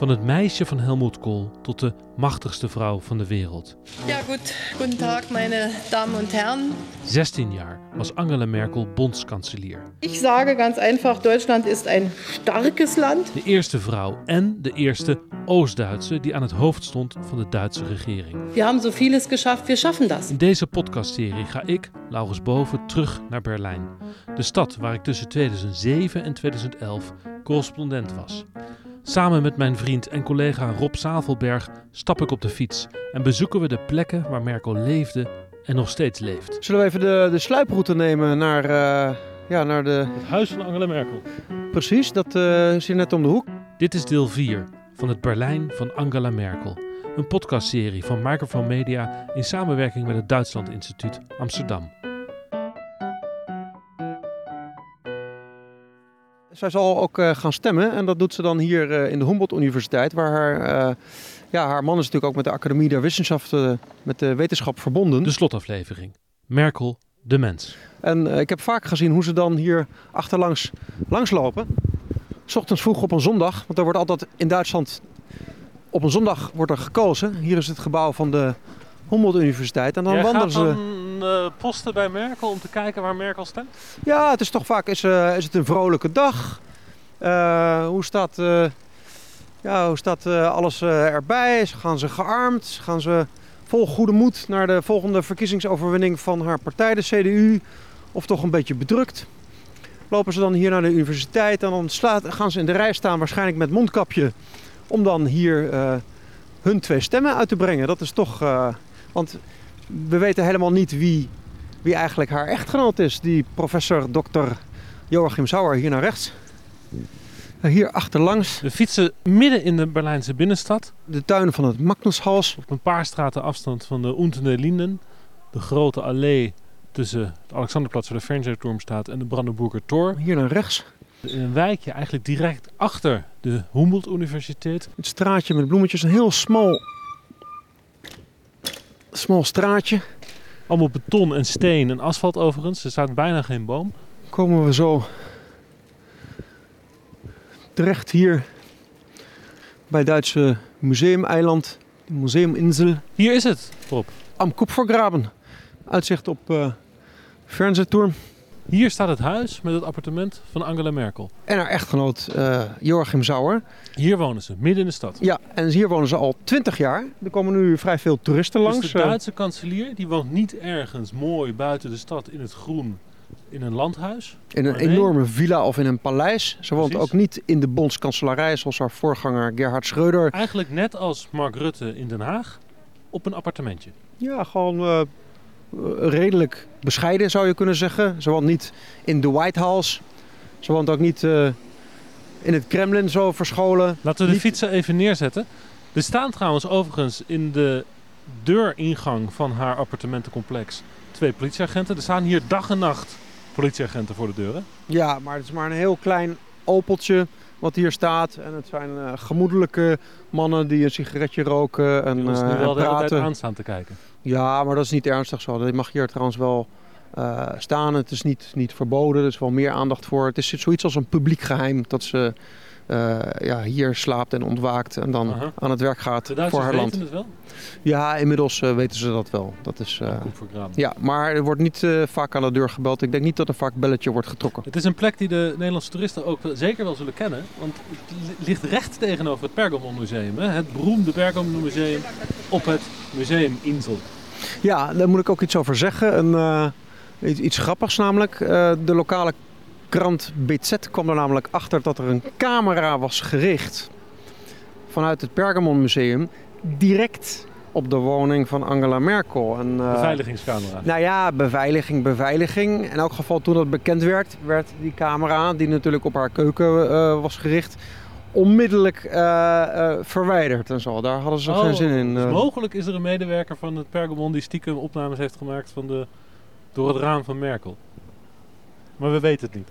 Van het meisje van Helmut Kohl tot de machtigste vrouw van de wereld. Ja, goed. Guten Tag, meine Damen und Herren. 16 jaar was Angela Merkel bondskanselier. Ich sage ganz einfach, Deutschland ist ein starkes Land. De eerste vrouw en de eerste Oost-Duitse die aan het hoofd stond van de Duitse regering. Wir haben so vieles geschafft, wir schaffen das. In deze podcastserie ga ik, Laurens Boven, terug naar Berlijn. De stad waar ik tussen 2007 en 2011 correspondent was. Samen met mijn vriend en collega Rob Zavelberg stap ik op de fiets en bezoeken we de plekken waar Merkel leefde en nog steeds leeft. Zullen we even de, de sluiproute nemen naar, uh, ja, naar de... Het huis van Angela Merkel. Precies, dat uh, is hier net om de hoek. Dit is deel 4 van het Berlijn van Angela Merkel. Een podcastserie van Microphone Media in samenwerking met het Duitsland Instituut Amsterdam. Zij zal ook uh, gaan stemmen en dat doet ze dan hier uh, in de Humboldt Universiteit, waar haar, uh, ja, haar man is natuurlijk ook met de Academie der Wissenschappen, met de wetenschap verbonden. De slotaflevering. Merkel, de mens. En ik heb vaak gezien hoe ze dan hier achterlangs langslopen. S ochtends vroeg op een zondag, want er wordt altijd in Duitsland op een zondag wordt er gekozen. Hier is het gebouw van de Humboldt Universiteit. En dan Jij wandelen gaat ze. Uh, posten bij Merkel om te kijken waar Merkel stemt? Ja, het is toch vaak is, uh, is het een vrolijke dag. Uh, hoe staat, ja, hoe staat alles erbij? Gaan ze gearmd? Gaan ze vol goede moed naar de volgende verkiezingsoverwinning van haar partij, de CDU? Of toch een beetje bedrukt? Lopen ze dan hier naar de universiteit en dan gaan ze in de rij staan, waarschijnlijk met mondkapje, om dan hier hun twee stemmen uit te brengen. Dat is toch. Want we weten helemaal niet wie, wie eigenlijk haar echtgenoot is. Die professor Dr. Joachim Sauer hier naar rechts. Hier achterlangs. We fietsen midden in de Berlijnse binnenstad. De tuin van het Magnushaus. Op een paar straten afstand van de Unten Linden. De grote allee tussen het Alexanderplatz waar de Fernsehturm staat en de Brandenburger Tor. Hier naar rechts. In een wijkje eigenlijk direct achter de Humboldt Universiteit. Het straatje met bloemetjes, een heel smal smal straatje. Allemaal beton en steen en asfalt overigens. Er staat bijna geen boom. Komen we zo terecht hier bij het Duitse museumeiland, Museumuinsel. Hier is het, Rob. Am Kupfergraben. Uitzicht op uh, Fernsehturm. Hier staat het huis met het appartement van Angela Merkel. En haar echtgenoot uh, Joachim Sauer. Hier wonen ze, midden in de stad. Ja, en hier wonen ze al twintig jaar. Er komen nu vrij veel toeristen langs. Dus de Duitse kanselier die woont niet ergens mooi buiten de stad in het groen in een landhuis. In een enorme villa of in een paleis. Ze woont Precies. ook niet in de bondskanselarij zoals haar voorganger Gerhard Schreuder. Eigenlijk net als Mark Rutte in Den Haag op een appartementje. Ja, gewoon uh, redelijk bescheiden zou je kunnen zeggen. Ze woont niet in de White House. Ze woont ook niet uh, in het Kremlin zo verscholen. Laten we de fietsen even neerzetten. Er staan trouwens overigens in de deuringang van haar appartementencomplex twee politieagenten. Er staan hier dag en nacht politieagenten voor de deuren. Ja, maar het is maar een heel klein opeltje wat hier staat. En het zijn uh, gemoedelijke mannen die een sigaretje roken en, uh, wel de praten. tijd aanstaan te kijken. Ja, maar dat is niet ernstig zo. Dat mag hier trouwens wel uh, staan. Het is niet, niet verboden. Er is wel meer aandacht voor. Het is zoiets als een publiek geheim dat ze ja, hier slaapt en ontwaakt en dan aan het werk gaat voor haar land. weten het wel? Ja, inmiddels uh, weten ze dat wel. Dat is, graven. ja, maar er wordt niet vaak aan de deur gebeld. Ik denk niet dat er vaak belletje wordt getrokken. Het is een plek die de Nederlandse toeristen ook zeker wel zullen kennen. Want het li- ligt recht tegenover het Pergamon Museum. Hè? Het beroemde Pergamon Museum op het Museum Insel. Ja, daar moet ik ook iets over zeggen. Een, uh, iets, iets grappigs namelijk. Uh, de lokale krant BZ kwam er namelijk achter dat er een camera was gericht vanuit het Pergamon Museum direct op de woning van Angela Merkel. En, uh, Beveiligingscamera. nou ja, beveiliging, beveiliging. In elk geval toen dat bekend werd, werd die camera, die natuurlijk op haar keuken uh, was gericht, onmiddellijk uh, uh, verwijderd en zo. Daar hadden ze Oh, geen zin in. dus mogelijk is er een medewerker van het Pergamon die stiekem opnames heeft gemaakt van de, door het raam van Merkel. Maar we weten het niet.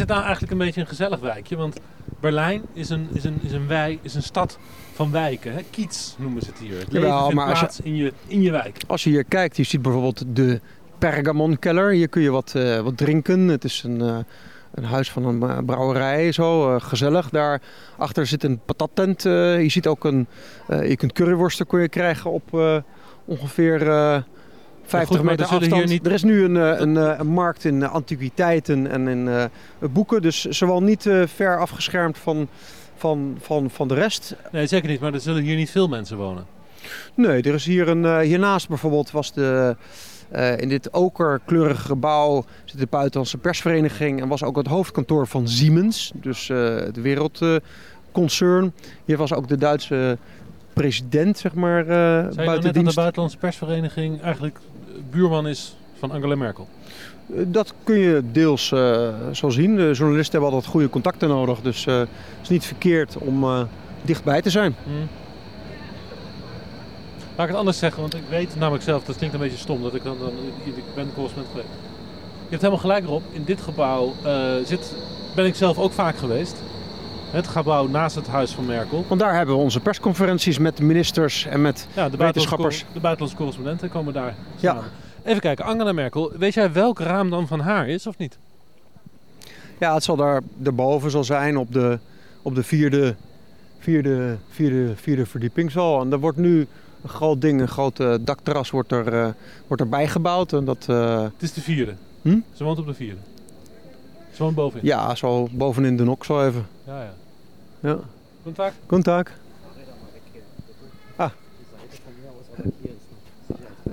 Het nou eigenlijk een beetje een gezellig wijkje? Want Berlijn is een, is een, is een, wijk, is een stad van wijken. Hè? Kiez noemen ze het hier. Het Jawel, maar als je- plaats in, je, in je wijk. Als je hier kijkt, je ziet bijvoorbeeld de Pergamonkeller. Hier kun je wat, uh, wat drinken. Het is een, uh, een huis van een brouwerij, zo gezellig. Daarachter zit een patattent. je ziet ook een, je kunt curryworsten kun je krijgen op ongeveer 50 goed, meter afstand. Niet... Er is nu een, een, een, markt in antiquiteiten en in boeken. Dus zowel niet ver afgeschermd van, van, van, van de rest. Nee, zeker niet. Maar er zullen hier niet veel mensen wonen. Nee, er is hier een, hiernaast bijvoorbeeld was de, in dit okerkleurige gebouw zit de buitenlandse persvereniging en was ook het hoofdkantoor van Siemens, dus het wereldconcern. Hier was ook de Duitse president, zeg maar, uh, buiten dat de buitenlandse persvereniging eigenlijk buurman is van Angela Merkel? Dat kun je deels zo zien. De journalisten hebben altijd goede contacten nodig, dus het is niet verkeerd om dichtbij te zijn. Mm. Laat ik het anders zeggen, want ik weet namelijk zelf, dat klinkt een beetje stom, dat ik dan, dan ik ben correspondent geweest. Je hebt helemaal gelijk erop. In dit gebouw uh, zit, ben ik zelf ook vaak geweest. Het gebouw naast het huis van Merkel. Want daar hebben we onze persconferenties met de ministers en met ja, de wetenschappers. De buitenlandse correspondenten komen daar Ja. Even kijken, Angela Merkel. Weet jij welk raam dan van haar is of niet? Ja, het zal daar erboven zal zijn op de, op de vierde, vierde, vierde, vierde verdieping zal. En er wordt nu een groot ding, een grote dakterras wordt, er, uh, wordt erbij gebouwd. En dat, uh... Het is de vierde. Hm? Ze woont op de vierde. Ze woont bovenin. Ja, zo bovenin de nok zo even. Ja, ja. Ja. Goedendag. Goedendag. Ah.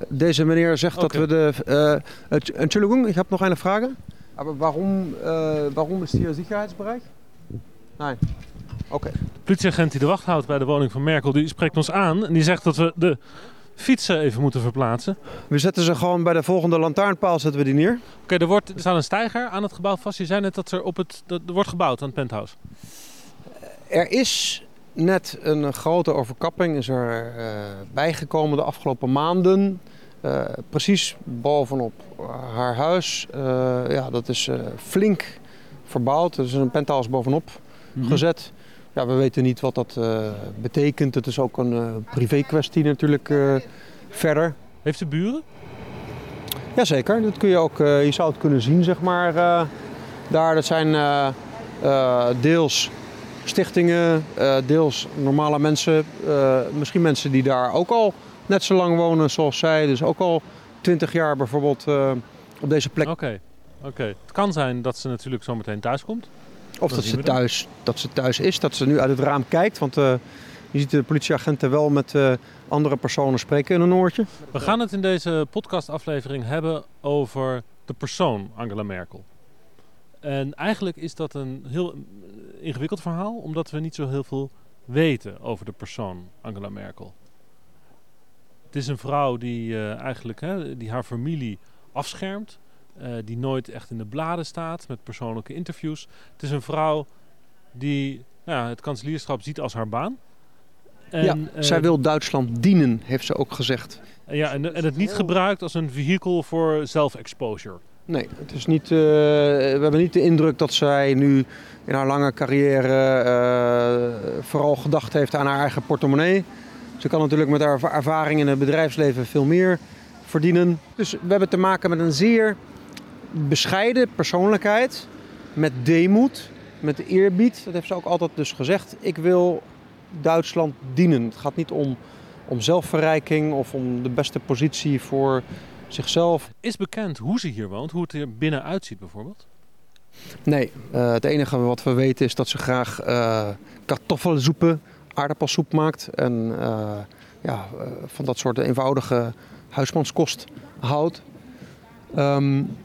Deze meneer zegt okay. dat we de... Uh, Entschuldigung, ik heb nog een vraag. Maar waarom, uh, waarom is hier Sicherheitsbereich? Nee. Oké. De politieagent die de wacht houdt bij de woning van Merkel, die spreekt ons aan. En die zegt dat we de fietsen even moeten verplaatsen. We zetten ze gewoon bij de volgende lantaarnpaal zetten we die neer. Oké, er, wordt, er staat een steiger aan het gebouw vast. Je zei net dat er, op het, dat er wordt gebouwd aan het penthouse. Er is net een grote overkapping is er, uh, bijgekomen de afgelopen maanden. Uh, precies bovenop haar huis. Uh, ja, dat is flink verbouwd. Er is een penthouse bovenop mhm. gezet. Ja, we weten niet wat dat betekent. Het is ook een privé kwestie natuurlijk verder. Heeft ze buren? Jazeker, dat kun je ook, je zou het kunnen zien zeg maar. daar, dat zijn deels stichtingen, deels normale mensen. misschien mensen die daar ook al net zo lang wonen zoals zij. Dus ook al twintig jaar bijvoorbeeld op deze plek. Oké, oké. het kan zijn dat ze natuurlijk zometeen thuis komt. Of dat, ze, thuis, dat ze thuis is, dat ze nu uit het raam kijkt. Want uh, je ziet de politieagenten wel met uh, andere personen spreken in een oortje. We gaan het in deze podcastaflevering hebben over de persoon Angela Merkel. En eigenlijk is dat een heel ingewikkeld verhaal, omdat we niet zo heel veel weten over de persoon Angela Merkel. Het is een vrouw die uh, eigenlijk hè, die haar familie afschermt uh, die nooit echt in de bladen staat met persoonlijke interviews. Het is een vrouw die nou ja, het kanselierschap ziet als haar baan. En, ja, uh, zij wil Duitsland dienen, heeft ze ook gezegd. Ja, en, en het niet gebruikt als een vehikel voor self-exposure. Nee, het is niet, uh, we hebben niet de indruk dat zij nu in haar lange carrière uh, vooral gedacht heeft aan haar eigen portemonnee. Ze kan natuurlijk met haar ervaring in het bedrijfsleven veel meer verdienen. Dus we hebben te maken met een zeer bescheiden persoonlijkheid, met deemoed, met eerbied. Dat heeft ze ook altijd dus gezegd. Ik wil Duitsland dienen. Het gaat niet om, om zelfverrijking of om de beste positie voor zichzelf. Is bekend hoe ze hier woont, hoe het er binnen uitziet bijvoorbeeld? Nee, uh, het enige wat we weten is dat ze graag uh, kartoffelsoepen, aardappelsoep maakt. En uh, ja, van dat soort eenvoudige huismanskost houdt. Um,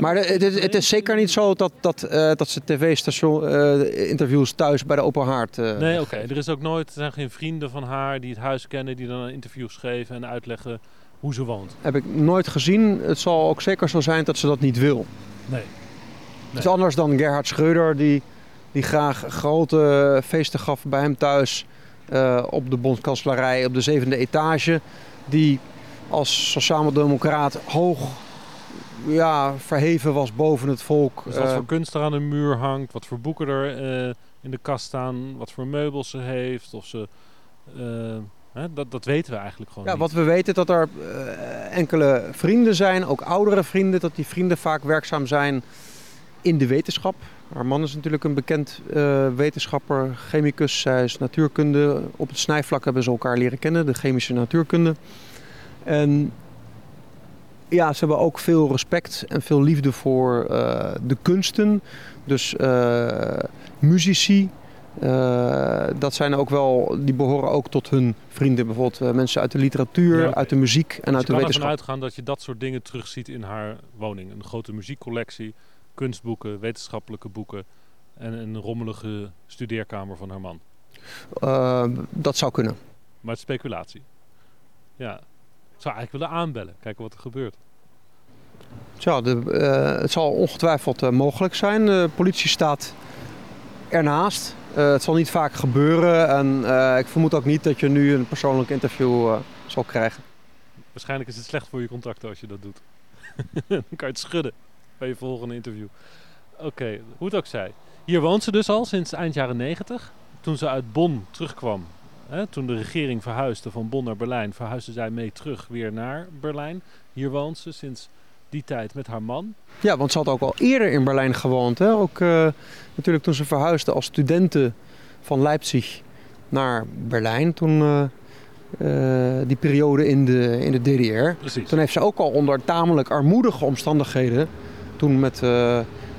maar het, het, het, is zeker niet zo dat, dat, uh, dat ze tv-station-interviews uh, thuis bij de open haard. Uh, nee, oké. Er is ook nooit, er zijn geen vrienden van haar die het huis kennen, die dan interviews geven en uitleggen hoe ze woont. Heb ik nooit gezien. Het zal ook zeker zo zijn dat ze dat niet wil. Nee. nee. Het is anders dan Gerhard Schreuder, die, die graag grote feesten gaf bij hem thuis uh, op de bondkanselarij op de zevende etage. Die als sociaal-democraat hoog ja, verheven was boven het volk. Dus wat uh, voor kunst er aan de muur hangt, wat voor boeken er uh, in de kast staan, wat voor meubels ze heeft, of ze uh, Hè? Dat, dat weten we eigenlijk gewoon Ja, niet. wat we weten dat er eh, enkele vrienden zijn, ook oudere vrienden, dat die vrienden vaak werkzaam zijn in de wetenschap. Haar man is natuurlijk een bekend eh, wetenschapper, chemicus, zij is natuurkunde. Op het snijvlak hebben ze elkaar leren kennen, de chemische natuurkunde. En ja, ze hebben ook veel respect en veel liefde voor eh, de kunsten. Dus muzici, eh, dat zijn ook wel, die behoren ook tot hun vrienden. Bijvoorbeeld eh, mensen uit de literatuur, Ja, uit de muziek en Dus uit je de kan ervan wetenschap. uitgaan dat je dat soort dingen terugziet in haar woning. Een grote muziekcollectie, kunstboeken, wetenschappelijke boeken en een rommelige studeerkamer van haar man. Eh, dat zou kunnen. Maar het is speculatie. Ja. Ik zou eigenlijk willen aanbellen, kijken wat er gebeurt. Tja, de, het zal ongetwijfeld mogelijk zijn. De politie staat ernaast. Eh, het zal niet vaak gebeuren. En eh, ik vermoed ook niet dat je nu een persoonlijk interview eh, zal krijgen. Waarschijnlijk is het slecht voor je contacten als je dat doet. Dan kan je het schudden bij je volgende interview. Oké, hoe het ook zij. Hier woont ze dus al sinds eind jaren 90. Toen ze uit Bonn terugkwam, hè, toen de regering verhuisde van Bonn naar Berlijn, verhuisde zij mee terug weer naar Berlijn. Hier woont ze sinds die tijd met haar man. Ja, want ze had ook al eerder in Berlijn gewoond. Hè? Ook eh, natuurlijk toen ze verhuisde als studenten van Leipzig naar Berlijn. Toen eh, eh, die periode in de, in de DDR. Precies. Toen heeft ze ook al onder tamelijk armoedige omstandigheden. Toen, met,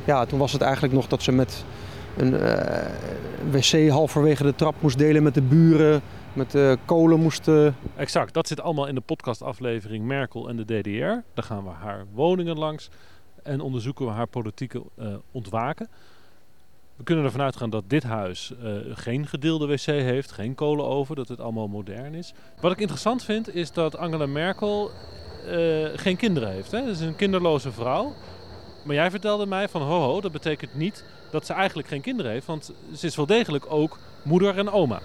ja, toen was het eigenlijk nog dat ze met een wc halverwege de trap moest delen met de buren. Met eh, kolen moesten. Exact, dat zit allemaal in de podcastaflevering Merkel en de DDR. Daar gaan we haar woningen langs en onderzoeken we haar politieke eh, ontwaken. We kunnen ervan uitgaan dat dit huis eh, geen gedeelde wc heeft, geen kolenoven, dat het allemaal modern is. Wat ik interessant vind is dat Angela Merkel geen kinderen heeft. Hè? Is een kinderloze vrouw. Maar jij vertelde mij van ho ho, dat betekent niet dat ze eigenlijk geen kinderen heeft. Want ze is wel degelijk ook moeder en oma.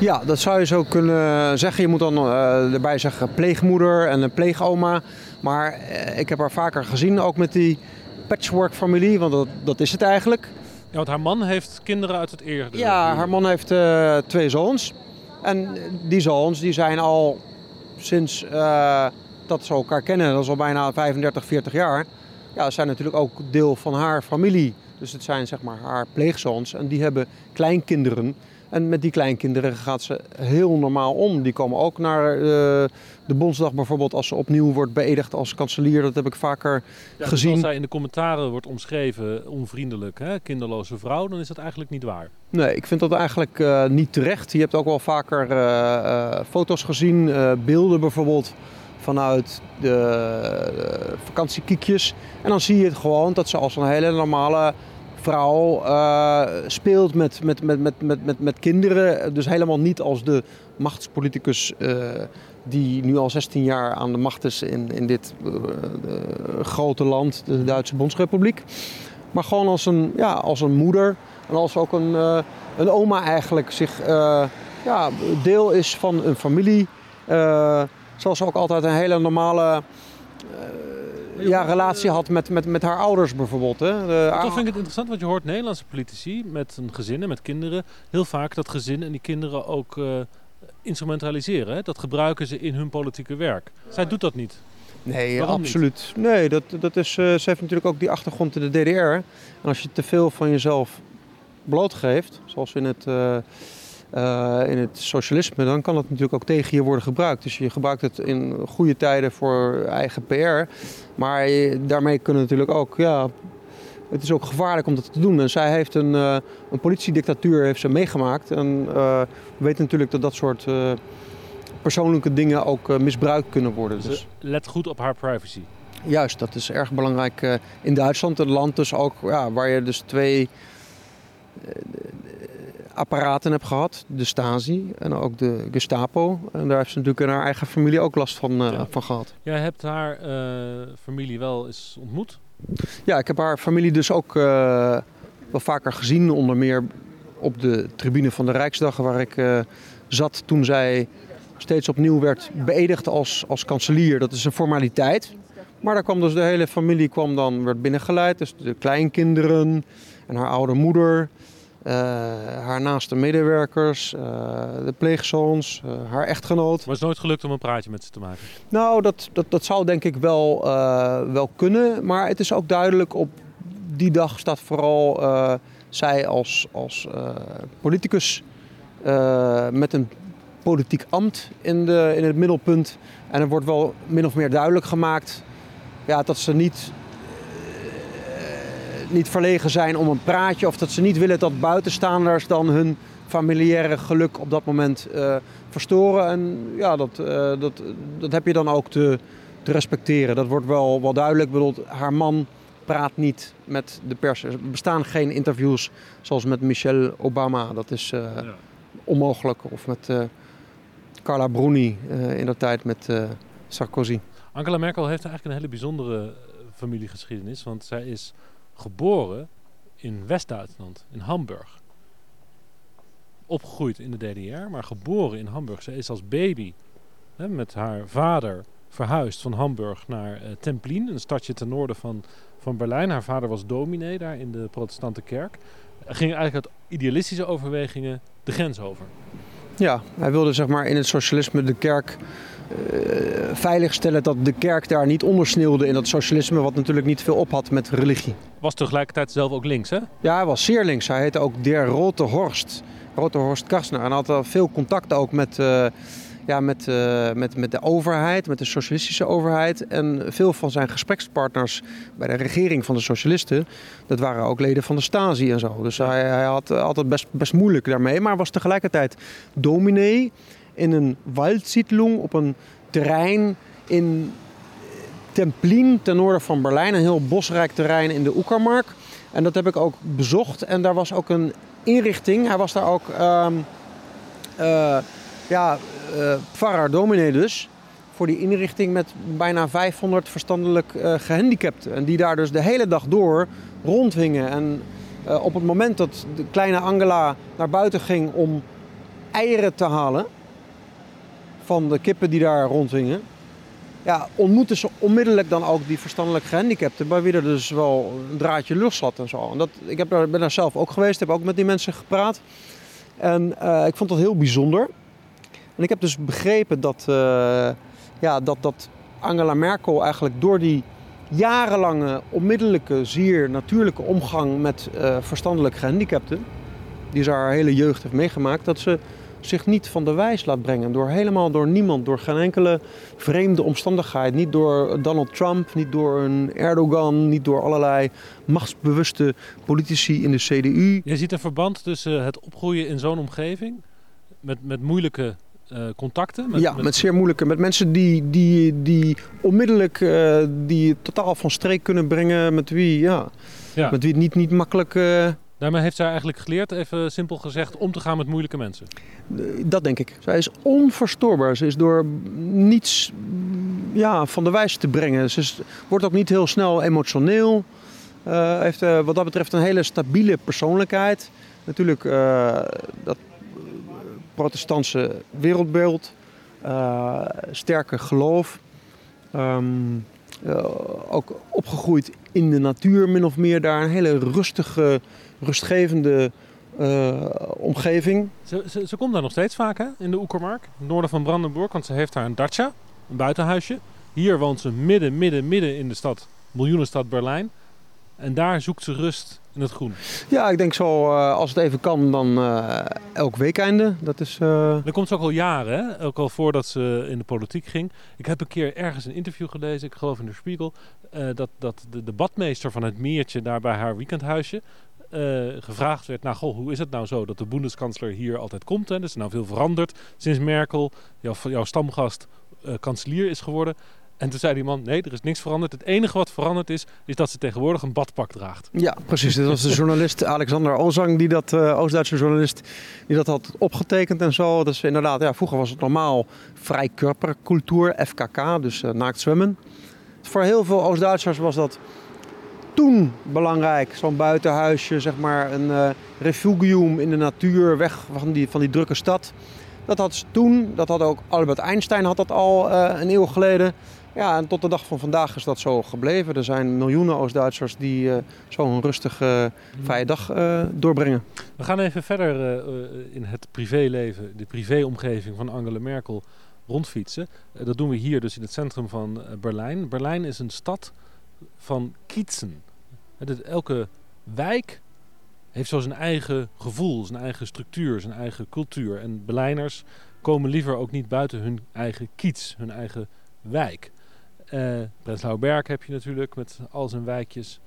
Ja, dat zou je zo kunnen zeggen. Je moet dan eh, erbij zeggen pleegmoeder en een pleegoma. Maar eh, ik heb haar vaker gezien, ook met die patchwork-familie. Want dat, dat is het eigenlijk. Ja, want haar man heeft kinderen uit het eerder. Ja, haar man heeft eh, twee zoons. En die zoons die zijn al sinds dat ze elkaar kennen, dat is al bijna 35, 40 jaar. Ja, zijn natuurlijk ook deel van haar familie. Dus het zijn zeg maar haar pleegzoons en die hebben kleinkinderen. En met die kleinkinderen gaat ze heel normaal om. Die komen ook naar eh, de Bondsdag bijvoorbeeld als ze opnieuw wordt beëdigd als kanselier. Dat heb ik vaker Ja, dus gezien. als zij in de commentaren wordt omschreven onvriendelijk, hè, kinderloze vrouw, dan is dat eigenlijk niet waar. Nee, ik vind dat eigenlijk eh, niet terecht. Je hebt ook wel vaker eh, foto's gezien, beelden bijvoorbeeld vanuit de, de vakantiekiekjes. En dan zie je het gewoon dat ze als een hele normale vrouw eh, speelt met, met, met, met, met, met, met kinderen. Dus helemaal niet als de machtspoliticus eh, die nu al 16 jaar aan de macht is in, in dit eh, grote land, de Duitse Bondsrepubliek. Maar gewoon als een, ja, als een moeder en als ook een, een oma eigenlijk zich ja, deel is van een familie. Zoals ze ook altijd een hele normale eh, ja, relatie had met, met, met haar ouders bijvoorbeeld. Hè. De, toch vind ik het interessant, want je hoort Nederlandse politici met een gezin en met kinderen heel vaak dat gezin en die kinderen ook eh, instrumentaliseren. Hè? Dat gebruiken ze in hun politieke werk. Zij doet dat niet. Nee, Waarom absoluut. Nee, dat, dat is, eh, ze heeft natuurlijk ook die achtergrond in de DDR. En als je te veel van jezelf blootgeeft, zoals in het, eh, in het socialisme, dan kan dat natuurlijk ook tegen je worden gebruikt. Dus je gebruikt het in goede tijden voor eigen PR. Maar je- daarmee kunnen natuurlijk ook, ja, het is ook gevaarlijk om dat te doen. En zij heeft een, eh, een politiedictatuur heeft ze meegemaakt. En eh, we weten natuurlijk dat dat soort persoonlijke dingen ook misbruikt kunnen worden. Dus. Let goed op haar privacy. Juist, dat is erg belangrijk in Duitsland. Een land dus ook ja, waar je dus twee apparaten hebt gehad. De Stasi en ook de Gestapo. En daar heeft ze natuurlijk in haar eigen familie ook last van, eh, Ja. van gehad. Jij hebt haar eh, familie wel eens ontmoet. Ja, ik heb haar familie dus ook eh, wel vaker gezien. Onder meer op de tribune van de Rijksdag waar ik zat toen zij steeds opnieuw werd beëdigd als, als kanselier. Dat is een formaliteit. Maar daar kwam dus de hele familie kwam dan, werd binnengeleid. Dus de kleinkinderen en haar oude moeder. Haar naaste medewerkers, de pleegzoons, haar echtgenoot. Maar het is nooit gelukt om een praatje met ze te maken? Nou, dat, dat, dat zou denk ik wel, wel kunnen. Maar het is ook duidelijk, op die dag staat vooral zij als, als politicus met een politiek ambt in, de, in het middelpunt. En er wordt wel min of meer duidelijk gemaakt ja, dat ze niet, uh, niet verlegen zijn om een praatje. Of dat ze niet willen dat buitenstaanders dan hun familiaire geluk op dat moment uh, verstoren. En ja, dat, uh, dat, dat heb je dan ook te, te respecteren. Dat wordt wel, wel duidelijk. Bedoeld, haar man praat niet met de pers. Er bestaan geen interviews zoals met Michelle Obama. Dat is ja. onmogelijk. Of met Carla Bruni in de tijd met Sarkozy. Angela Merkel heeft eigenlijk een hele bijzondere eh, familiegeschiedenis. Want zij is geboren in West-Duitsland, in Hamburg. Opgegroeid in de DDR, maar geboren in Hamburg. Zij is als baby hè, met haar vader verhuisd van Hamburg naar uh, Templin, een stadje ten noorden van, van Berlijn. Haar vader was dominee daar in de protestante kerk. Ging eigenlijk uit idealistische overwegingen de grens over. Ja, hij wilde zeg maar in het socialisme de kerk veiligstellen dat de kerk daar niet ondersneeuwde in dat socialisme, wat natuurlijk niet veel op had met religie. Was tegelijkertijd zelf ook links, hè? Ja, hij was zeer links. Hij heette ook Der Rote Horst, Rote Horst Karsner. En had veel contact ook met, uh, ja, met, uh, met, met de overheid, met de socialistische overheid. En veel van zijn gesprekspartners bij de regering van de socialisten, dat waren ook leden van de Stasi en zo. Dus hij, hij had altijd best, best moeilijk daarmee, maar was tegelijkertijd dominee in een Waldsiedlung op een terrein in Templin ten noorden van Berlijn. Een heel bosrijk terrein in de Oekermark. En dat heb ik ook bezocht. En daar was ook een inrichting. Hij was daar ook um, uh, ja, uh, dominee dus. Voor die inrichting met bijna 500 verstandelijk gehandicapten. En die daar dus de hele dag door rondhingen. En op het moment dat de kleine Angela naar buiten ging om eieren te halen van de kippen die daar rondhingen. Ja, ontmoeten ze onmiddellijk dan ook die verstandelijk gehandicapten, bij wie er dus wel een draadje lucht zat en zo. En dat, ik heb daar, ben daar zelf ook geweest, heb ook met die mensen gepraat. En uh, ik vond dat heel bijzonder. En ik heb dus begrepen dat, uh, ja, dat, dat Angela Merkel eigenlijk door die jarenlange, onmiddellijke, zeer natuurlijke omgang met uh, verstandelijk gehandicapten, die ze haar hele jeugd heeft meegemaakt, dat ze zich niet van de wijs laat brengen. Door helemaal door niemand, door geen enkele vreemde omstandigheid. Niet door Donald Trump, niet door een Erdogan, niet door allerlei machtsbewuste politici in de CDU. Je ziet een verband tussen het opgroeien in zo'n omgeving met, met moeilijke uh, contacten? Met, ja, met... met... zeer moeilijke. Met mensen die, die, die onmiddellijk uh, die totaal van streek kunnen brengen. Met wie, ja, ja. Met wie het niet, niet makkelijk... Uh, Daarmee heeft zij eigenlijk geleerd, even simpel gezegd, om te gaan met moeilijke mensen. Dat denk ik. Zij is onverstoorbaar. Ze is door niets ja, van de wijs te brengen. Ze wordt ook niet heel snel emotioneel. Uh, heeft uh, wat dat betreft een hele stabiele persoonlijkheid. Natuurlijk uh, dat protestantse wereldbeeld. sterke geloof. Um, ook opgegroeid in de natuur min of meer. Daar een hele rustige rustgevende uh, omgeving. Ze, ze, ze, komt daar nog steeds vaak hè? in de Oekermark, het noorden van Brandenburg, want ze heeft daar een dacha, een buitenhuisje. Hier woont ze midden, midden, midden in de stad, miljoenenstad Berlijn. En daar zoekt ze rust in het groen. Ja, ik denk zo, uh, als het even kan, dan uh, elk weekeinde. Dat is, uh... Dan komt ze ook al jaren, hè? ook al voordat ze in de politiek ging. Ik heb een keer ergens een interview gelezen, ik geloof in de Spiegel, dat, dat de, de badmeester van het meertje daar bij haar weekendhuisje, uh, gevraagd werd, nou hoe is het nou zo dat de boendeskansler hier altijd komt? Hè? Er is nou veel veranderd sinds Merkel, jouw, jouw stamgast, uh, kanselier is geworden. En toen zei die man, nee, er is niks veranderd. Het enige wat veranderd is, is dat ze tegenwoordig een badpak draagt. Ja, precies. Dat was de journalist Alexander Ozang, die dat, uh, Oost-Duitse journalist, die dat had opgetekend en zo. Dus inderdaad, ja, vroeger was het normaal vrij körpercultuur, FKK, dus naakt zwemmen. Voor heel veel Oost-Duitsers was dat toen belangrijk. Zo'n buitenhuisje, zeg maar een uh, refugium in de natuur, weg van die, van die drukke stad. Dat had ze toen, dat had ook Albert Einstein had dat al uh, een eeuw geleden. Ja, en tot de dag van vandaag is dat zo gebleven. Er zijn miljoenen Oost-Duitsers die uh, zo een rustige, vrije dag uh, doorbrengen. We gaan even verder in het privéleven, de privéomgeving van Angela Merkel rondfietsen. dat doen we hier dus in het centrum van Berlijn. Berlijn is een stad van kiezen. Elke wijk heeft zo zijn eigen gevoel, zijn eigen structuur, zijn eigen cultuur. En Berlijners komen liever ook niet buiten hun eigen kiets, hun eigen wijk. Uh, Berg heb je natuurlijk met al zijn wijkjes.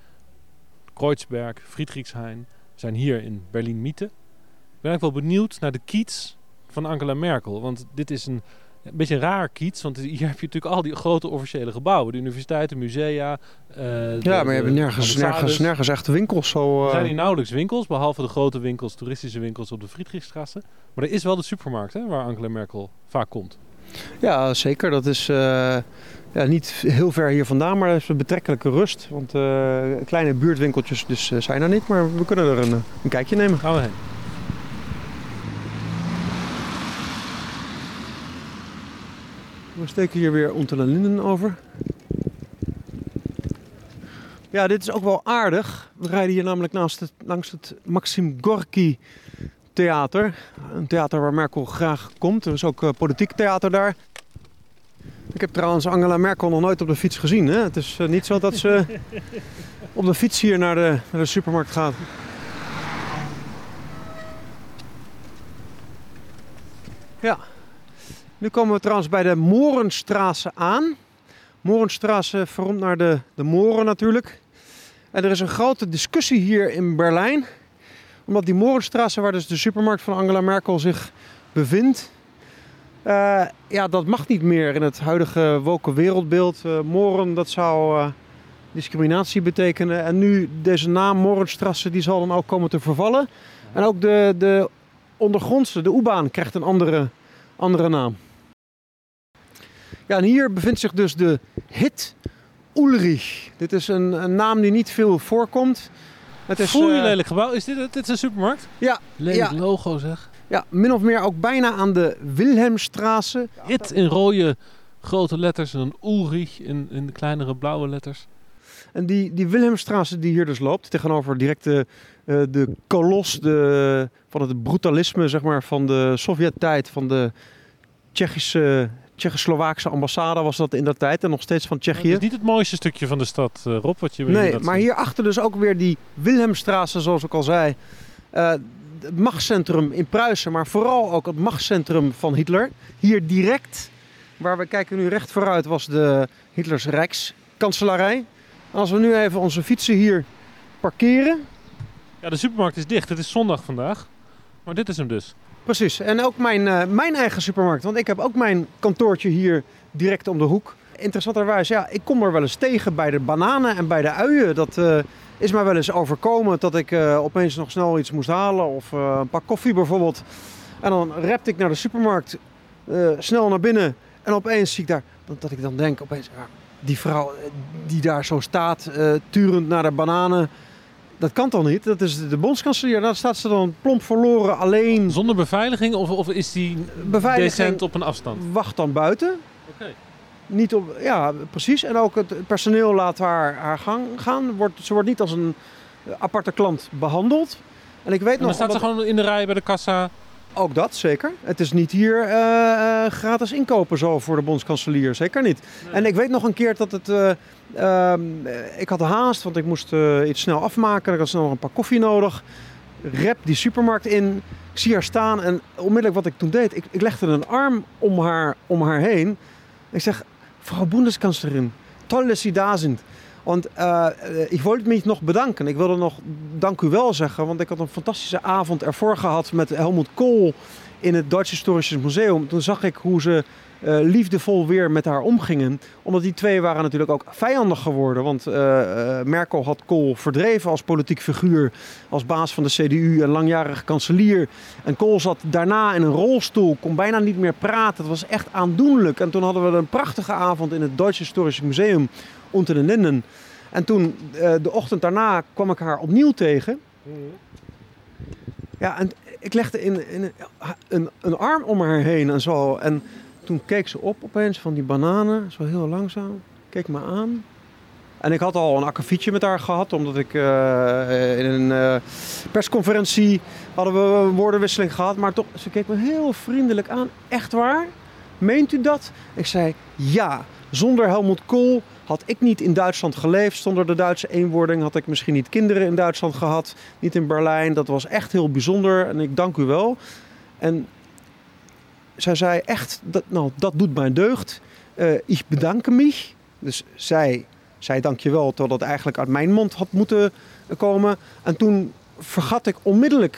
Kreuzberg, Friedrichshain zijn hier in Berlin-Mitte. Ik ben ook wel benieuwd naar de kiets van Angela Merkel. Want dit is een een beetje raar kiets, want hier heb je natuurlijk al die grote officiële gebouwen. De universiteiten, musea. Uh, ja, maar je hebt nergens, nergens, nergens echte winkels. Zo, uh... Er zijn hier nauwelijks winkels, behalve de grote winkels, toeristische winkels op de Friedrichstrasse. Maar er is wel de supermarkt hè, waar Angela Merkel vaak komt. Ja, zeker. Dat is uh, ja, niet heel ver hier vandaan, maar dat is een betrekkelijke rust. Want kleine buurtwinkeltjes dus, zijn er niet, maar we kunnen er een, een kijkje nemen. Gaan we heen. We steken hier weer Ontel Linden over. Ja, dit is ook wel aardig. We rijden hier namelijk naast het, langs het Maxim Gorky Theater. Een theater waar Merkel graag komt. Er is ook uh, politiek theater daar. Ik heb trouwens Angela Merkel nog nooit op de fiets gezien. Hè? Het is uh, niet zo dat ze op de fiets hier naar de, naar de supermarkt gaat. Ja, nu komen we trouwens bij de Morenstraße aan. Morenstraße verroemd naar de, de moren natuurlijk. En er is een grote discussie hier in Berlijn. Omdat die Morenstraße, waar dus de supermarkt van Angela Merkel zich bevindt... Uh, ja, dat mag niet meer in het huidige woke wereldbeeld. Uh, moren, dat zou uh, discriminatie betekenen. En nu deze naam Morenstraße, die zal dan ook komen te vervallen. En ook de, de ondergrondse, de U-baan, krijgt een andere, andere naam. Ja, en hier bevindt zich dus de Hit Ulrich. Dit is een, een naam die niet veel voorkomt. Het is, Voel je uh, lelijk gebouw? Is dit, dit is een supermarkt? Ja. Lelijk logo zeg. Ja, min of meer ook bijna aan de Wilhelmstraße. Hit in rode grote letters en een Ulrich in, in kleinere blauwe letters. En die, die Wilhelmstraße die hier dus loopt, tegenover direct de, uh, de kolos de, van het brutalisme zeg maar, van de Sovjet-tijd, van de Tsjechische Tsjechoslowaakse ambassade was dat in dat tijd en nog steeds van Tsjechië. Het is niet het mooiste stukje van de stad, uh, Rob, wat je Nee, maar hierachter dus ook weer die Wilhelmstraße, zoals ik al zei. Uh, het machtscentrum in Pruisen, maar vooral ook het machtscentrum van Hitler. Hier direct, waar we kijken nu recht vooruit, was de Hitlers Rijkskanselarij. Als we nu even onze fietsen hier parkeren. Ja, de supermarkt is dicht. Het is zondag vandaag. Maar dit is hem dus. Precies. En ook mijn, uh, mijn eigen supermarkt. Want ik heb ook mijn kantoortje hier direct om de hoek. Interessanterwijs, ja, ik kom er wel eens tegen bij de bananen en bij de uien. Dat uh, is mij wel eens overkomen dat ik uh, opeens nog snel iets moest halen. Of een pak koffie bijvoorbeeld. En dan repte ik naar de supermarkt, snel naar binnen. En opeens zie ik daar, dat ik dan denk, opeens, die vrouw die daar zo staat, turend naar de bananen dat kan toch niet? Dat is de bondskanselier. Daar staat ze dan plomp verloren alleen. Zonder beveiliging of, of is die decent op een afstand? Wacht dan buiten. Oké. Niet op, ja, precies. En ook het personeel laat haar, haar gang gaan. Wordt, ze wordt niet als een aparte klant behandeld. En ik weet en dan staat ze gewoon in de rij bij de kassa. Ook dat, zeker. Het is niet hier uh, gratis inkopen zo voor de bondskanselier. Zeker niet. En ik weet nog een keer dat het... Uh, ik had haast, want ik moest iets snel afmaken. Ik had snel nog een paar koffie nodig. Rep die supermarkt in. Ik zie haar staan en onmiddellijk wat ik toen deed... Ik, ik legde een arm om haar, om haar heen. Ik zeg, mevrouw Bundeskanzlerin, toll dat Sie da sind. Want uh, ik wilde me nog bedanken. Ik wilde nog dank u wel zeggen. Want ik had een fantastische avond ervoor gehad met Helmut Kool in het Duits Historisches Museum. Toen zag ik hoe ze uh, liefdevol weer met haar omgingen. Omdat die twee waren natuurlijk ook vijandig geworden. Want uh, Merkel had Kool verdreven als politiek figuur. Als baas van de CDU en langjarige kanselier. En Kool zat daarna in een rolstoel. Kon bijna niet meer praten. Het was echt aandoenlijk. En toen hadden we een prachtige avond in het Duits Historisches Museum onder de linden. En toen, uh, de ochtend daarna, kwam ik haar opnieuw tegen. Ja, en ik legde in, in een, een arm om haar heen en zo. En toen keek ze op opeens van die bananen, zo heel langzaam. Keek me aan. En ik had al een akkefietje met haar gehad, omdat ik eh, in een eh, persconferentie hadden we een woordenwisseling gehad. Maar toch, ze keek me heel vriendelijk aan. Echt waar? Meent u dat? Ik zei ja. Zonder Helmut Kool had ik niet in Duitsland geleefd. Zonder de Duitse eenwording had ik misschien niet kinderen in Duitsland gehad. Niet in Berlijn. Dat was echt heel bijzonder en ik dank u wel. En zij zei echt, dat, nou, dat doet mij deugd. Uh, ik bedank mich. Dus zij zei dankjewel, terwijl dat eigenlijk uit mijn mond had moeten komen. En toen vergat ik onmiddellijk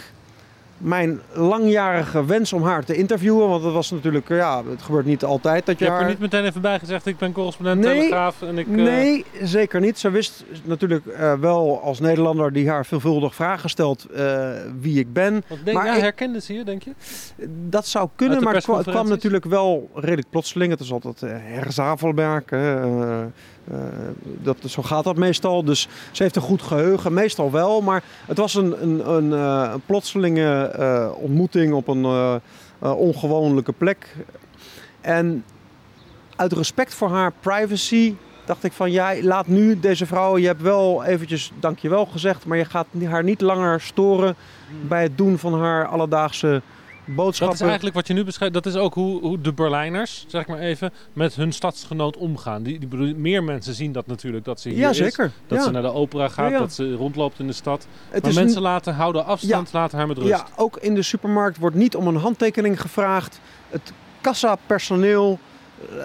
mijn langjarige wens om haar te interviewen. Want dat was natuurlijk, ja, het gebeurt niet altijd dat je, je haar... hebt er niet meteen even bij gezegd, ik ben correspondent Nee, Telegraaf en ik... eh, Nee, zeker niet. Ze wist natuurlijk eh, wel als Nederlander die haar veelvuldig vragen stelt eh, wie ik ben. denk, maar ja, ik- herkende ze je, denk je? Dat zou kunnen, maar het kwam, natuurlijk wel redelijk plotseling. Het is altijd herzavelwerk. Eh, dat, zo gaat dat meestal. Dus ze heeft een goed geheugen, meestal wel. Maar het was een, een, een, eh, plotselinge eh, ontmoeting op een ongewonelijke plek. En uit respect voor haar privacy dacht ik van... ja, laat nu deze vrouw... je hebt wel eventjes dankjewel gezegd... maar je gaat haar niet langer storen bij het doen van haar alledaagse boodschappen. Dat is eigenlijk wat je nu beschrijft. Dat is ook hoe, hoe de Berlijners, zeg maar even, met hun stadsgenoot omgaan. Die, die bedoel, meer mensen zien dat natuurlijk, dat ze hier ja, is. Dat ja. ze naar de opera gaat, Ja, dat ze rondloopt in de stad. het maar mensen een- laten houden afstand, laten haar met rust. ja, ook in de supermarkt wordt niet om een handtekening gevraagd. Het kassapersoneel, eh,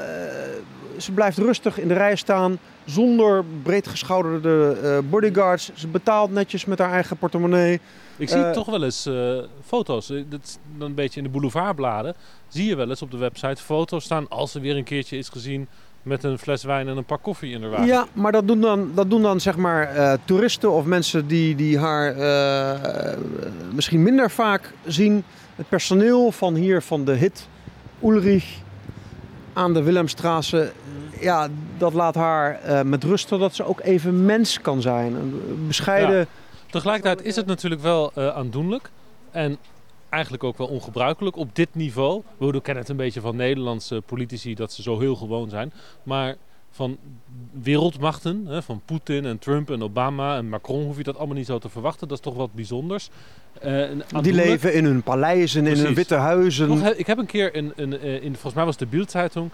ze blijft rustig in de rij staan zonder breedgeschouderde eh, bodyguards. Ze betaalt netjes met haar eigen portemonnee. Ik zie Eh, toch wel eens eh, foto's, eh, dat is dan een beetje in de boulevardbladen, zie je wel eens op de website foto's staan als ze weer een keertje is gezien met een fles wijn en een pak koffie in de wagen. Ja, maar dat doen dan, dat doen dan zeg maar toeristen of mensen die, die haar misschien minder vaak zien. Het personeel van hier, van de hit Ulrich aan de Willemstraße, ja, dat laat haar met rust totdat ze ook even mens kan zijn. Een bescheiden... Tegelijkertijd is het natuurlijk wel eh, aandoenlijk en eigenlijk ook wel ongebruikelijk op dit niveau. We kennen het een beetje van Nederlandse politici dat ze zo heel gewoon zijn. Maar van wereldmachten, hè, van Poetin en Trump en Obama en Macron hoef je dat allemaal niet zo te verwachten. Dat is toch wat bijzonders. Eh, Die leven in hun paleizen, in hun witte huizen. Ik heb een keer een, een, eh, in, volgens mij was het de Bildzeitung,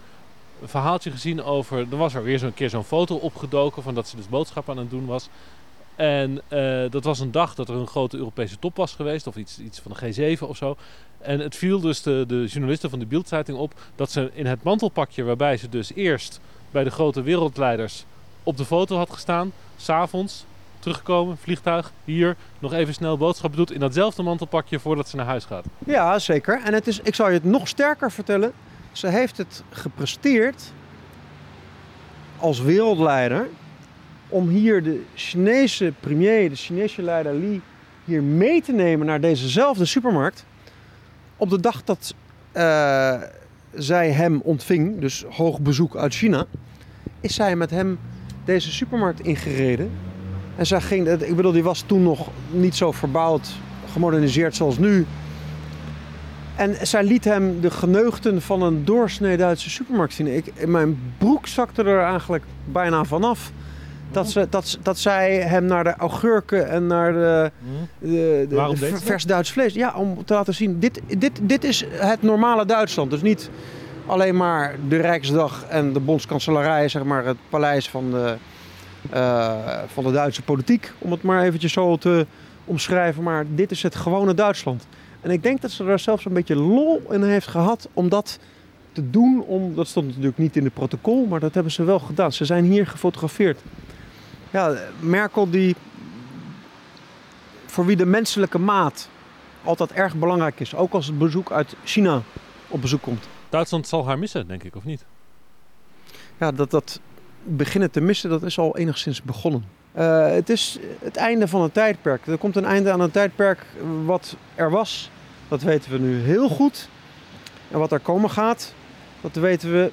een verhaaltje gezien over. Er was er weer zo'n keer zo'n foto opgedoken van dat ze dus boodschap aan het doen was. En eh, dat was een dag dat er een grote Europese top was geweest, of iets, iets van de G7 of zo. En het viel dus de, de journalisten van de Bildzeitung op dat ze in het mantelpakje, waarbij ze dus eerst bij de grote wereldleiders op de foto had gestaan, s'avonds terugkomen, vliegtuig, hier, nog even snel boodschappen doet in datzelfde mantelpakje voordat ze naar huis gaat. Ja, zeker. En het is, ik zal je het nog sterker vertellen. Ze heeft het gepresteerd als wereldleider om hier de Chinese premier, de Chinese leider Li, hier mee te nemen naar dezezelfde supermarkt. Op de dag dat eh, zij hem ontving, dus hoog bezoek uit China, is zij met hem deze supermarkt ingereden. En zij ging, ik bedoel, die was toen nog niet zo verbouwd, gemoderniseerd zoals nu. En zij liet hem de geneugten van een doorsnee Duitse supermarkt zien. Ik, mijn broek zakte er eigenlijk bijna vanaf. Dat, ze, dat, dat zij hem naar de augurken en naar de, de, de vers Duits vlees... Ja, om te laten zien, dit, dit, dit is het normale Duitsland. Dus niet alleen maar de Rijksdag en de bondskanselarij, zeg maar het paleis van de, eh, van de Duitse politiek. Om het maar eventjes zo te omschrijven. Maar dit is het gewone Duitsland. En ik denk dat ze er zelfs een beetje lol in heeft gehad om dat te doen. Om, dat stond natuurlijk niet in het protocol, maar dat hebben ze wel gedaan. Ze zijn hier gefotografeerd. Ja, Merkel die voor wie de menselijke maat altijd erg belangrijk is. Ook als het bezoek uit China op bezoek komt. Duitsland zal haar missen, denk ik, of niet? Ja, dat dat beginnen te missen, dat is al enigszins begonnen. Eh, het is het einde van een tijdperk. Er komt een einde aan een tijdperk wat er was. Dat weten we nu heel goed. En wat er komen gaat, dat weten we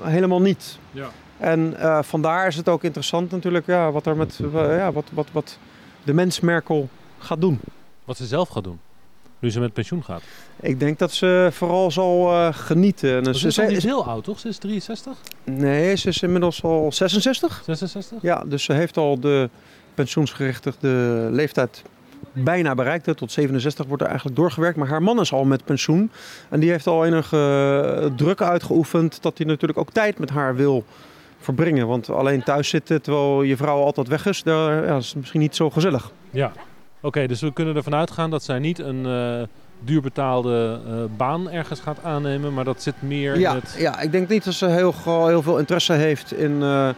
helemaal niet. Ja. En eh, vandaar is het ook interessant natuurlijk ja, wat, er met, eh, ja, wat, wat, wat de mens Merkel gaat doen. Wat ze zelf gaat doen. nu ze met pensioen gaat? Ik denk dat ze vooral zal eh, genieten. Dus ze, ze is niet heel oud, toch? Ze is 63? Nee, ze is inmiddels al 66. 66? Ja, dus ze heeft al de pensioensgerechtigde leeftijd bijna bereikt. Tot 67 wordt er eigenlijk doorgewerkt. Maar haar man is al met pensioen. En die heeft al enige druk uitgeoefend dat hij natuurlijk ook tijd met haar wil verbrengen. Want alleen thuis zitten terwijl je vrouw altijd weg is, daar, ja, is misschien niet zo gezellig. Ja, oké, dus we kunnen ervan uitgaan dat zij niet een uh, duurbetaalde uh, baan ergens gaat aannemen, maar dat zit meer ja, in het... Ja, ik denk niet dat ze heel, heel veel interesse heeft in uh,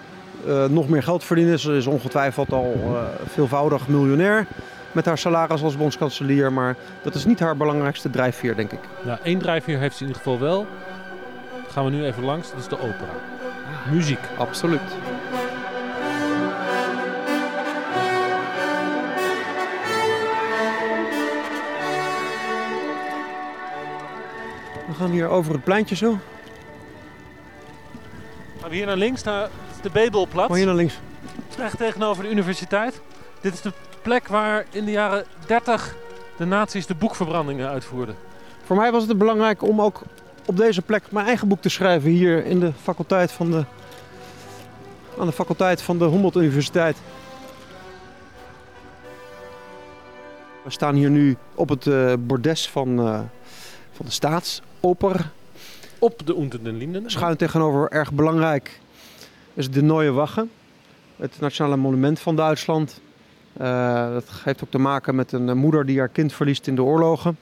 nog meer geld verdienen. Ze is ongetwijfeld al veelvoudig miljonair met haar salaris als bondskanselier, maar dat is niet haar belangrijkste drijfveer, denk ik. Nou, één drijfveer heeft ze in ieder geval wel. Dat gaan we nu even langs, dat is de opera. Muziek. Absoluut. We gaan hier over het pleintje zo. Gaan we hier naar links, naar de Bebelplatz. Maar hier naar links. Recht tegenover de universiteit. Dit is de plek waar in de jaren 30 de nazi's de boekverbrandingen uitvoerden. Voor mij was het belangrijk om ook op deze plek mijn eigen boek te schrijven hier in de faculteit van de, aan de faculteit van de Humboldt Universiteit. We staan hier nu op het uh, bordes van, uh, van de Staatsoper. Op de Unter den Linden. Schuin tegenover, erg belangrijk, is de Neue Wache. Het nationale monument van Duitsland. Uh, dat heeft ook te maken met een moeder die haar kind verliest in de oorlogen.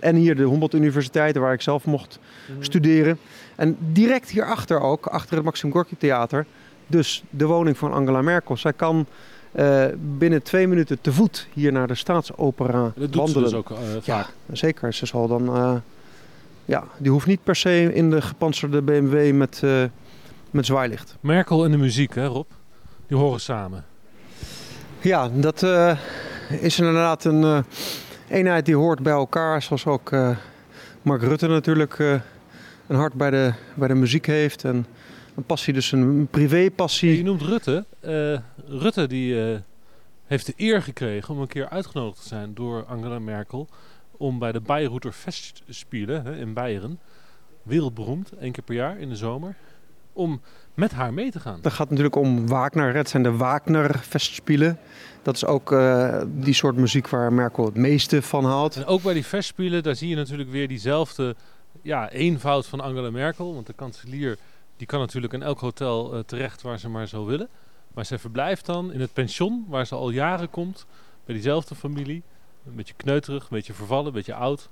En hier de Humboldt Universiteit, waar ik zelf mocht mm. studeren. En direct hierachter ook, achter het Maxim Gorky Theater, dus de woning van Angela Merkel. Zij kan uh, binnen twee minuten te voet hier naar de Staatsopera dat doet wandelen. Ze dus ook uh, ja, zeker. Ze zal dan, uh, ja, die hoeft niet per se in de gepantserde BMW met, met zwaailicht. Merkel en de muziek, hè Rob? Die horen samen. Ja, dat is inderdaad een eenheid die hoort bij elkaar. Zoals ook uh, Mark Rutte natuurlijk uh, een hart bij de, bij de muziek heeft. En een passie, dus een privépassie. Je noemt Rutte. Uh, Rutte die heeft de eer gekregen om een keer uitgenodigd te zijn door Angela Merkel. Om bij de Bayreuther Festspielen hè, in Beieren, wereldberoemd, één keer per jaar in de zomer, om met haar mee te gaan. Dat gaat natuurlijk om Wagner. Het zijn de Wagner Festspielen. Dat is ook uh, die soort muziek waar Merkel het meeste van haalt. En ook bij die Festspielen, daar zie je natuurlijk weer diezelfde ja, eenvoud van Angela Merkel. Want de kanselier die kan natuurlijk in elk hotel uh, terecht waar ze maar zou willen. Maar zij verblijft dan in het pension waar ze al jaren komt. Bij diezelfde familie. Een beetje kneuterig, een beetje vervallen, een beetje oud.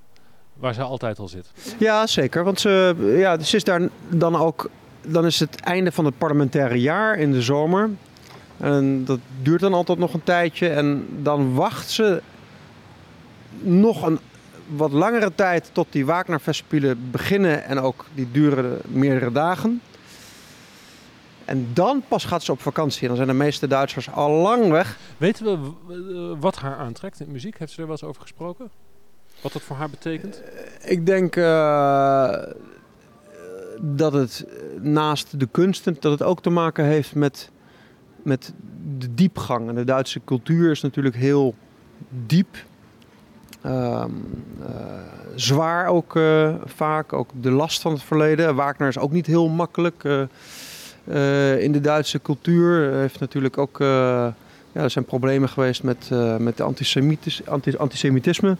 Waar ze altijd al zit. Ja, zeker. Want ze, ja, ze is daar dan ook dan is het einde van het parlementaire jaar in de zomer. En dat duurt dan altijd nog een tijdje. En dan wacht ze nog een wat langere tijd tot die Wagner-festspielen beginnen. En ook die duren meerdere dagen. En dan pas gaat ze op vakantie. En dan zijn de meeste Duitsers al lang weg. Weten we wat haar aantrekt in muziek? Heeft ze er wel eens over gesproken? Wat dat voor haar betekent? Ik denk... Uh, dat het naast de kunsten, dat het ook te maken heeft met, met de diepgang. En de Duitse cultuur is natuurlijk heel diep. Um, uh, zwaar ook uh, vaak, ook de last van het verleden. Wagner is ook niet heel makkelijk in de Duitse cultuur. heeft natuurlijk ook, ja, er zijn problemen geweest met, met de antisemitis, anti, antisemitisme.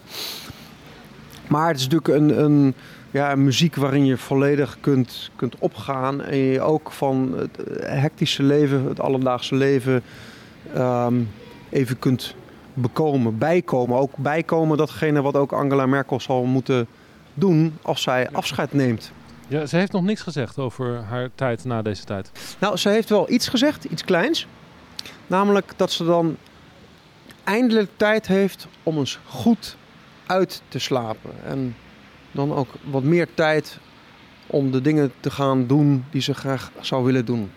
Maar het is natuurlijk een, een ja, muziek waarin je volledig kunt, kunt opgaan. En je ook van het hectische leven, het alledaagse leven, um, even kunt bekomen, bijkomen. Ook bijkomen datgene wat ook Angela Merkel zal moeten doen als zij afscheid neemt. Ja, ze heeft nog niks gezegd over haar tijd na deze tijd. Nou, ze heeft wel iets gezegd, iets kleins. Namelijk dat ze dan eindelijk tijd heeft om eens goed uit te slapen. En dan ook wat meer tijd om de dingen te gaan doen die ze graag zou willen doen.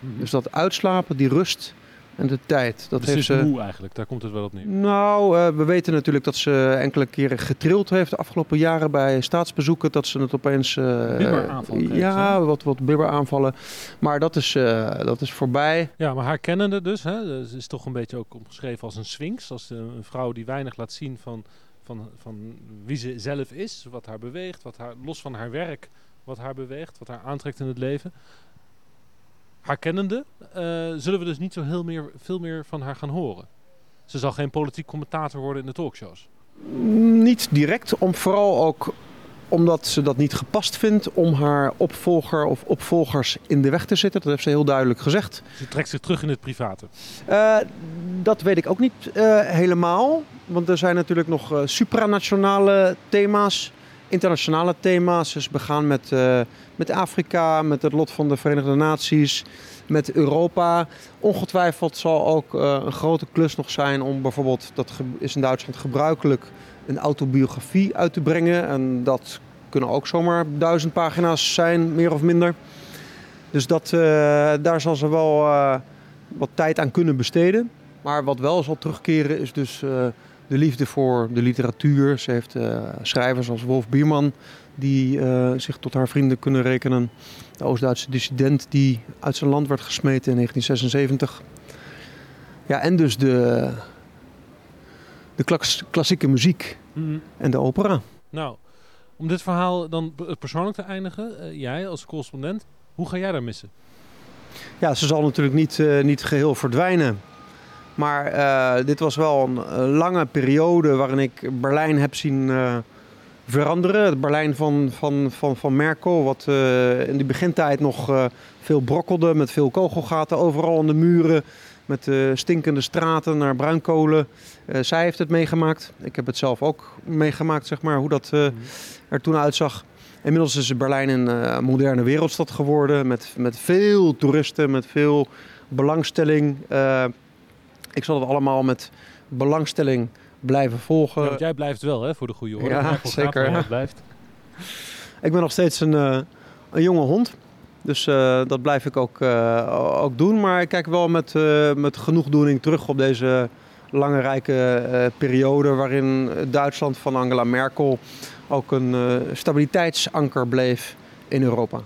Mm-hmm. Dus dat uitslapen, die rust en de tijd. Dat dus heeft ze ze moe eigenlijk, daar komt het wel op neer. Nou, uh, we weten natuurlijk dat ze enkele keren getrild heeft de afgelopen jaren bij staatsbezoeken. Dat ze het opeens. Uh, bibberaanvallen. Ja, wat, wat bibberaanvallen. Maar dat is, uh, dat is voorbij. Ja, maar haar kennende dus. Hè, ze is toch een beetje ook omschreven als een sphinx. Als een vrouw die weinig laat zien van van, van wie ze zelf is, wat haar beweegt, wat haar, los van haar werk, wat haar beweegt, wat haar aantrekt in het leven. Haar kennende eh, zullen we dus niet zo heel meer, veel meer van haar gaan horen. Ze zal geen politiek commentator worden in de talkshows. Niet direct, om vooral ook omdat ze dat niet gepast vindt om haar opvolger of opvolgers in de weg te zitten. Dat heeft ze heel duidelijk gezegd. Ze trekt zich terug in het private. Uh, dat weet ik ook niet uh, helemaal. Want er zijn natuurlijk nog uh, supranationale thema's, internationale thema's. Dus begaan met, met Afrika, met het lot van de Verenigde Naties, met Europa. Ongetwijfeld zal ook een grote klus nog zijn om bijvoorbeeld, dat is in Duitsland gebruikelijk een autobiografie uit te brengen. En dat kunnen ook zomaar duizend pagina's zijn, meer of minder. Dus dat, uh, daar zal ze wel uh, wat tijd aan kunnen besteden. Maar wat wel zal terugkeren is dus uh, de liefde voor de literatuur. Ze heeft schrijvers als Wolf Bierman die zich tot haar vrienden kunnen rekenen. De Oost-Duitse dissident die uit zijn land werd gesmeten in 1976. Ja, en dus de, de klassieke muziek mm. en de opera. Nou, om dit verhaal dan persoonlijk te eindigen, uh, jij als correspondent, hoe ga jij daar missen? Ja, ze zal natuurlijk niet, uh, niet geheel verdwijnen. Maar uh, dit was wel een lange periode waarin ik Berlijn heb zien veranderen. Het Berlijn van, van, van, van Merkel, wat in de begintijd nog veel brokkelde met veel kogelgaten overal aan de muren met stinkende straten naar bruinkolen. Uh, zij heeft het meegemaakt. Ik heb het zelf ook meegemaakt, zeg maar, hoe dat uh, er toen uitzag. Inmiddels is Berlijn een moderne wereldstad geworden met, met veel toeristen, met veel belangstelling. ik zal het allemaal met belangstelling blijven volgen. Ja, jij blijft wel, hè, voor de goede orde. Ja, zeker. Ja. Blijft. Ik ben nog steeds een, een jonge hond. Dus uh, dat blijf ik ook, uh, ook doen. Maar ik kijk wel met, uh, met genoegdoening terug op deze lange rijke periode waarin Duitsland van Angela Merkel ook een stabiliteitsanker bleef in Europa.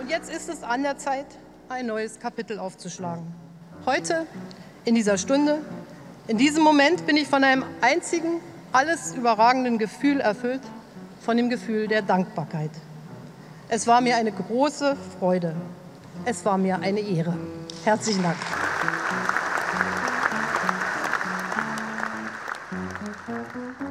Und jetzt ist es an der Zeit, ein neues Kapitel aufzuschlagen. Heute, in dieser Stunde, in diesem Moment bin ich von einem einzigen, alles überragenden Gefühl erfüllt von dem Gefühl der Dankbarkeit. Es war mir eine große Freude. Es war mir eine Ehre. Herzlichen Dank. Mm-hmm.